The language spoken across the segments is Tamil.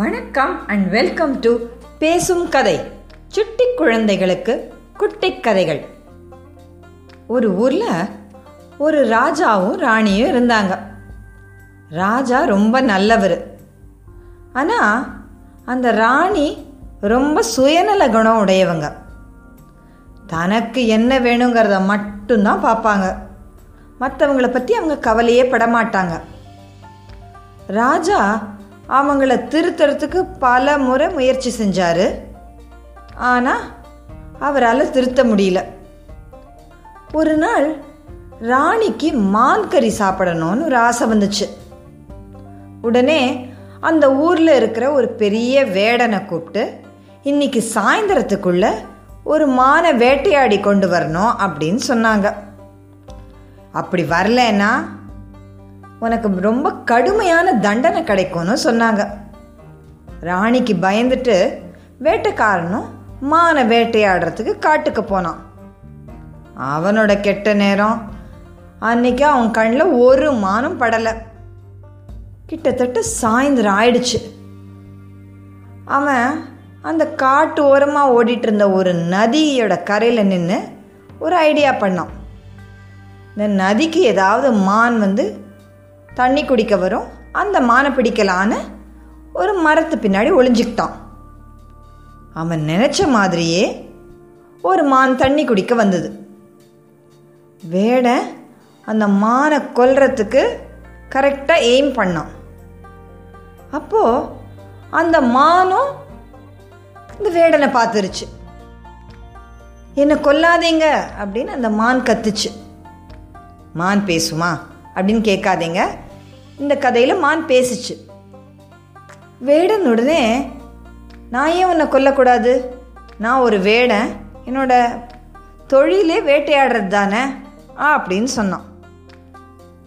வணக்கம் அண்ட் வெல்கம் டு பேசும் கதை சுட்டி குழந்தைகளுக்கு குட்டி கதைகள். ஒரு ஊர்ல ஒரு ராஜாவும் ராணியும் இருந்தாங்க. ராஜா ரொம்ப நல்லவர். ஆனா அந்த ராணி ரொம்ப சுயநல குணம் உடையவங்க. தனக்கு என்ன வேணுங்கிறத மட்டும்தான் பார்ப்பாங்க. மற்றவங்கள பற்றி அவங்க கவலையே படமாட்டாங்க. ராஜா அவங்கள திருத்துறதுக்கு பல முறை முயற்சி செஞ்சார். ஆனால் அவரால் திருத்த முடியல. ஒரு நாள் ராணிக்கு மான் கறி சாப்பிடணும்னு ஒரு ஆசை வந்துச்சு. உடனே அந்த ஊரில் இருக்கிற ஒரு பெரிய வேடனை கூப்பிட்டு இன்னைக்கு சாயந்தரத்துக்குள்ள ஒரு மானை வேட்டையாடி கொண்டு வரணும் அப்படின்னு சொன்னாங்க. அப்படி வரலன்னா உனக்கு ரொம்ப கடுமையான தண்டனை கிடைக்கும்னு சொன்னாங்க. ராணிக்கு பயந்துட்டு வேட்டைக்காரனும் மானை வேட்டையாடுறதுக்கு காட்டுக்கு போனான். அவனோட கெட்ட நேரம் அன்னைக்கு அவன் கண்ணில் ஒரு மானும் படலை. கிட்டத்தட்ட சாயந்தரம் ஆயிடுச்சு. அவன் அந்த காட்டு ஓரமாக ஓடிட்டு இருந்த ஒரு நதியோட கரையில் நின்று ஒரு ஐடியா பண்ணான். இந்த நதிக்கு ஏதாவது மான் வந்து தண்ணி குடிக்க வரும். அந்த மானை பிடிக்கலான்னு ஒரு மரத்து பின்னாடி ஒளிஞ்சுக்கிட்டான். அவன் நினைச்ச மாதிரியே ஒரு மான் தண்ணி குடிக்க வந்தது. வேட அந்த மானை கொல்றதுக்கு கரெக்டாக எய்ம் பண்ணான். அப்போ அந்த மானும் இந்த வேடனை பார்த்துருச்சு. என்னை கொல்லாதீங்க அப்படின்னு அந்த மான் கத்துச்சு. மான் பேசுமா? அப்படின்னு கேட்காதீங்க. இந்த கதையில் மான் பேசிச்சு. வேடன் உடனே நான் ஏன் உன்னை கொல்லக்கூடாது? நான் ஒரு வேடன். என்னோட தொழிலே வேட்டையாடுறது தானே? ஆ அப்படின்னு சொன்னான்.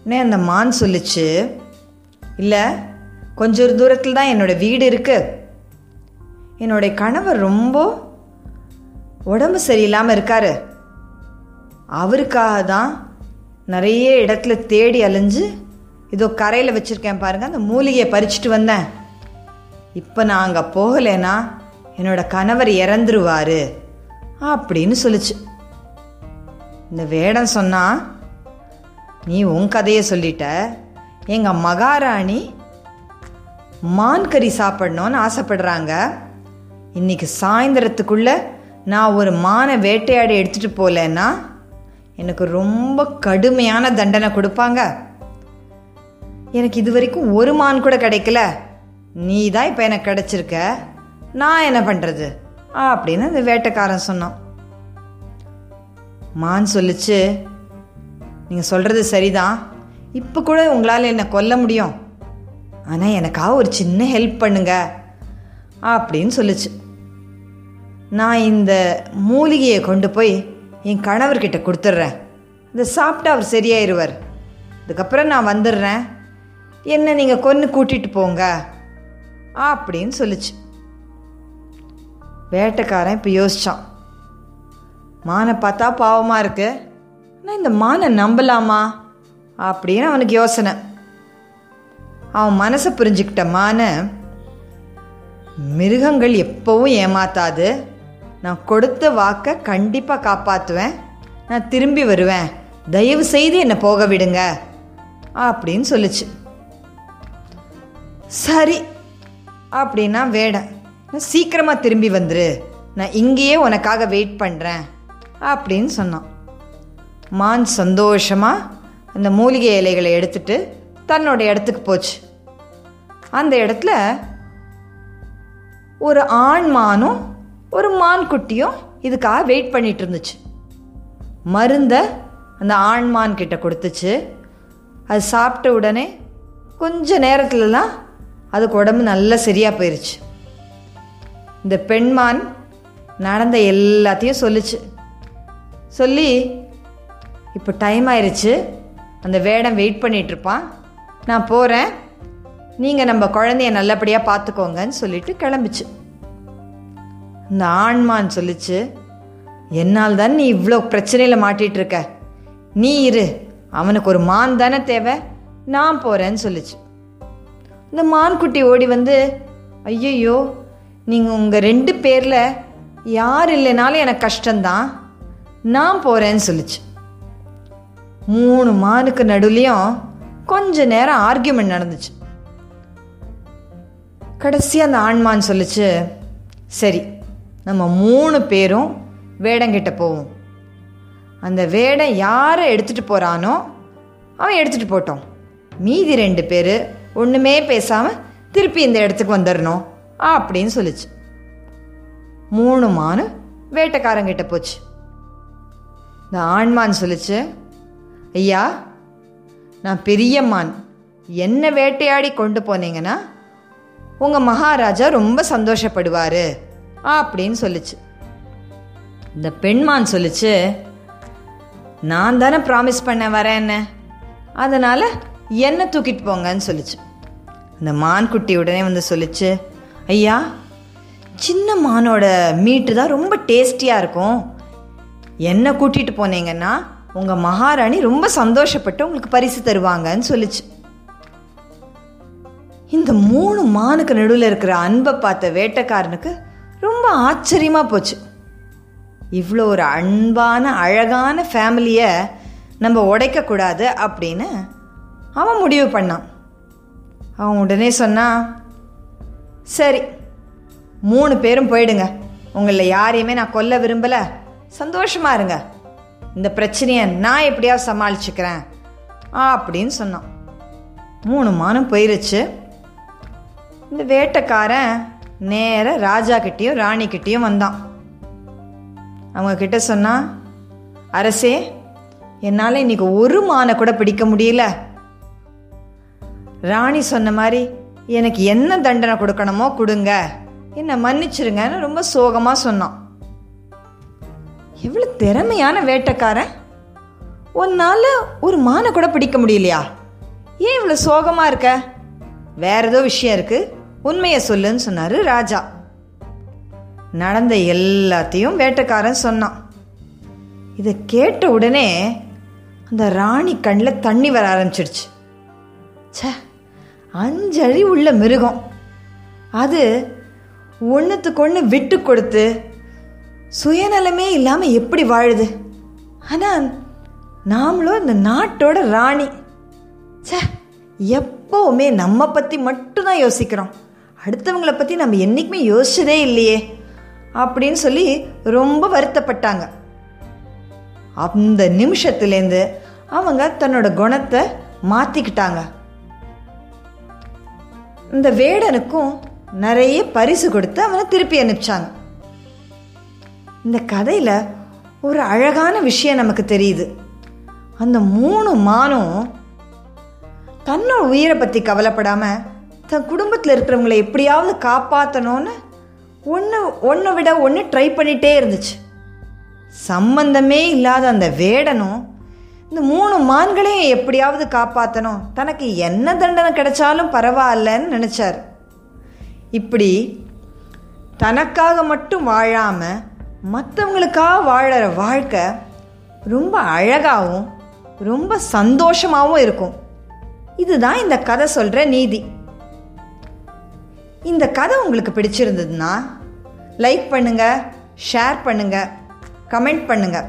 உடனே அந்த மான் சொல்லிச்சு இல்லை கொஞ்சம் தூரத்தில் தான் என்னோட வீடு இருக்குது என்னுடைய கணவர் ரொம்ப உடம்பு சரியில்லாமல் இருக்காரு. அவருக்காக தான் நிறைய இடத்துல தேடி அலைஞ்சு இதோ கரையில் வச்சுருக்கேன் பாருங்கள் அந்த மூலிகையை பறிச்சுட்டு வந்தேன். இப்போ நான் அங்கே போகலைன்னா என்னோட கணவர் இறந்துருவார் அப்படின்னு சொல்லுச்சு. இந்த வேடம் சொன்னா நீ உன் கதையை சொல்லிட்ட. எங்கள் மகாராணி மான் கறி சாப்பிடணும்னு ஆசைப்படுறாங்க. இன்னைக்கு சாயந்தரத்துக்குள்ளே நான் ஒரு மானை வேட்டையாடி எடுத்துகிட்டு போகலன்னா எனக்கு ரொம்ப கடுமையான தண்டனை கொடுப்பாங்க. எனக்கு இது வரைக்கும் ஒரு மான் கூட கிடைக்கல. நீ தான் இப்போ எனக்கு கிடைச்சிருக்க. நான் என்ன பண்ணுறது அப்படின்னு அந்த வேட்டைக்காரன் சொன்னான். மான் சொல்லிச்சு நீங்கள் சொல்கிறது சரிதான். இப்போ கூட உங்களால் என்னை கொல்ல முடியும். ஆனால் எனக்காக ஒரு சின்ன ஹெல்ப் பண்ணுங்க. அப்படின்னு சொல்லுச்சு. நான் இந்த மூலிகையை கொண்டு போய் என் கணவர்கிட்ட கொடுத்துட்றேன். இதை சாப்பிட்டு அவர் சரியாயிருவார். அதுக்கப்புறம் நான் வந்துடுறேன். என்ன நீங்கள் கொன்று கூட்டிகிட்டு போங்க. அப்படின்னு சொல்லிச்சு. வேட்டைக்காரன் இப்போ யோசித்தான் மானை பார்த்தா பாவமாக இருக்கு. ஆனால் இந்த மானை நம்பலாமா? அப்படின்னு அவனுக்கு யோசனை. அவன் மனசை புரிஞ்சுக்கிட்ட மானை மிருகங்கள் எப்பவும் ஏமாத்தாது. நான் கொடுத்த வாக்கை கண்டிப்பாக காப்பாற்றுவேன் நான் திரும்பி வருவேன். தயவு செய்து என்னை போக விடுங்க. அப்படின்னு சொல்லுச்சு. சரி. அப்படின்னா வேடன் நான் சீக்கிரமாக திரும்பி வந்துரு. நான் இங்கேயே உனக்காக வெயிட் பண்ணுறேன் அப்படின்னு சொன்னான். மான் சந்தோஷமாக அந்த மூலிகை இலைகளை எடுத்துட்டு தன்னோட இடத்துக்கு போச்சு. அந்த இடத்துல ஒரு ஆண் மானும் ஒரு மான் குட்டியும் இதுக்காக வெயிட் பண்ணிட்டு இருந்துச்சு மருந்த அந்த ஆண் மான் கிட்ட கொடுத்துச்சு. அது சாப்பிட்ட உடனே கொஞ்ச நேரத்துலலாம் அதுக்கு உடம்பு நல்லா சரியாக போயிருச்சு. இந்த பெண்மான் நடந்த எல்லாத்தையும் சொல்லுச்சு. சொல்லி இப்போ டைம் ஆயிடுச்சு அந்த வேடம் வெயிட் பண்ணிகிட்ருப்பான் இருப்பான் நான் போகிறேன் நீங்கள் நம்ம குழந்தைய நல்லபடியாக பார்த்துக்கோங்கன்னு சொல்லிட்டு கிளம்பிச்சு. இந்த ஆண்மான் சொல்லிச்சு என்னால் தான் நீ இவ்வளோ பிரச்சனையில் மாட்டிகிட்டு இருக்க நீ இரு அவனுக்கு ஒரு மான் தானே தேவை நான் போகிறேன்னு சொல்லிச்சு. இந்த மான்குட்டி ஓடி வந்து ஐயையோ நீங்கள் உங்கள் ரெண்டு பேரில் யார் இல்லைனாலும் எனக்கு கஷ்டந்தான் நான் போகிறேன்னு சொல்லிச்சு. மூணு மானுக்கு நடுவுலையும் கொஞ்ச நேரம் ஆர்கியூமெண்ட் நடந்துச்சு. கடைசியாக அந்த ஆண்மான் சொல்லிச்சு சரி நம்ம மூணு பேரும் வேடங்கிட்ட போவோம். அந்த வேடம் யாரை எடுத்துகிட்டு போகிறானோ அவன் எடுத்துகிட்டு போட்டோம். மீதி ரெண்டு பேர் ஒன்றுமே பேசாமல் திருப்பி இந்த இடத்துக்கு வந்துடணும் அப்படின்னு சொல்லிச்சு. மூணு மானு வேட்டைக்காரங்கிட்ட போச்சு. இந்த ஆண்மான் சொல்லிச்சு ஐயா நான் பெரிய மான். என்ன வேட்டையாடி கொண்டு போனீங்கன்னா உங்கள் மகாராஜா ரொம்ப சந்தோஷப்படுவார். அப்படின்னு சொல்லிச்சு. இந்த பெண்மான் சொல்லிச்சு நான் தானே ப்ராமிஸ் பண்ண வரேன்னு. அதனால் என்ன தூக்கிட்டு போங்கன்னு சொல்லிச்சு. அந்த மான்குட்டி உடனே வந்து சொல்லிச்சு ஐயா சின்ன மானோட மீட்டு தான் ரொம்ப டேஸ்டியாக இருக்கும். என்ன கூட்டிகிட்டு போனீங்கன்னா உங்கள் மகாராணி ரொம்ப சந்தோஷப்பட்டு உங்களுக்கு பரிசு தருவாங்கன்னு சொல்லிச்சு. இந்த மூணு மானுக்கு நடுவில் இருக்கிற அன்பை பார்த்த வேட்டைக்காரனுக்கு ரொம்ப ஆச்சரியமாக போச்சு. இவ்வளோ ஒரு அன்பான அழகான ஃபேமிலியை நம்ம உடைக்கக்கூடாது அப்படின்னு அவன் முடிவு பண்ணான். அவன் உடனே சொன்னான் சரி மூணு பேரும் போயிடுங்க. உங்களில் யாரையுமே நான் கொல்ல விரும்பலை. சந்தோஷமாக இருங்க. இந்த பிரச்சனையை நான் எப்படியாவது சமாளிச்சுக்கிறேன் அப்படின்னு சொன்னான். மூணு மானம் போயிருச்சு. இந்த வேட்டைக்காரன் நேராக ராஜா கிட்டேயும் ராணி கிட்டேயும் வந்தான். அவங்க கிட்ட சொன்னா அரசே என்னால் இன்னைக்கு ஒரு மானை கூட பிடிக்க முடியல. ராணி சொன்ன மாதிரி எனக்கு என்ன தண்டனை கொடுக்கணுமோ கொடுங்க. என்னை மன்னிச்சிருங்கன்னு ரொம்ப சோகமாக சொன்னான். எவ்வளோ திறமையான வேட்டைக்காரன். உன்னால் ஒரு மானை கூட பிடிக்க முடியலையா? ஏன் இவ்வளோ சோகமாக இருக்க? வேற ஏதோ விஷயம் இருக்குது உண்மையை சொல்லுன்னு சொன்னாரு ராஜா. நடந்த எல்லாத்தையும் வேட்டைக்காரன் சொன்னான். இதை கேட்ட உடனே அந்த ராணி கண்ணில் தண்ணி வர ஆரம்பிச்சிடுச்சு. ச்சே அஞ்சழி உள்ள மிருகம். அது ஒன்றுத்துக்கு ஒன்று விட்டு கொடுத்து சுயநலமே இல்லாமல் எப்படி வாழுது? ஆனால் நாமளும் இந்த நாட்டோட ராணி. ச்சே எப்போவுமே நம்ம பற்றி மட்டும்தான் யோசிக்கிறோம். அடுத்தவங்களை பற்றி நம்ம என்றைக்குமே யோசிச்சதே இல்லையே அப்படின்னு சொல்லி ரொம்ப வருத்தப்பட்டாங்க. அந்த நிமிஷத்துலேருந்து அவங்க தன்னோட குணத்தை மாற்றிக்கிட்டாங்க இந்த வேடனுக்கும் நிறைய பரிசு கொடுத்து அவனை திருப்பி அனுப்பிச்சாங்க. இந்த கதையில் ஒரு அழகான விஷயம் நமக்கு தெரியுது. அந்த மூணு மானும் தன்னோட உயிரை பற்றி கவலைப்படாமல் தன் குடும்பத்தில் இருக்கிறவங்களை எப்படியாவது காப்பாற்றணும்னு ஒன்று ஒன்றை விட ஒன்று ட்ரை பண்ணிகிட்டே இருந்துச்சு. சம்பந்தமே இல்லாத அந்த வேடனும் இந்த மூணு மான்களையும் எப்படியாவது காப்பாற்றணும் தனக்கு என்ன தண்டனை கிடைச்சாலும் பரவாயில்லன்னு நினச்சார். இப்படி தனக்காக மட்டும் வாழாமல் மற்றவங்களுக்காக வாழற வாழ்க்கை ரொம்ப அழகாகவும் ரொம்ப சந்தோஷமாகவும் இருக்கும். இதுதான் இந்த கதை சொல்கிற நீதி. இந்த கதை உங்களுக்கு பிடிச்சிருந்ததுன்னா லைக் பண்ணுங்க ஷேர் பண்ணுங்க கமெண்ட் பண்ணுங்க.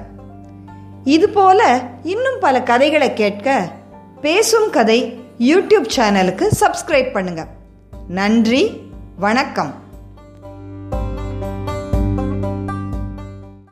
இதுபோல் இன்னும் பல கதைகளை கேட்க பேசும் கதை யூடியூப் சேனலுக்கு சப்ஸ்கிரைப் பண்ணுங்க. நன்றி வணக்கம்.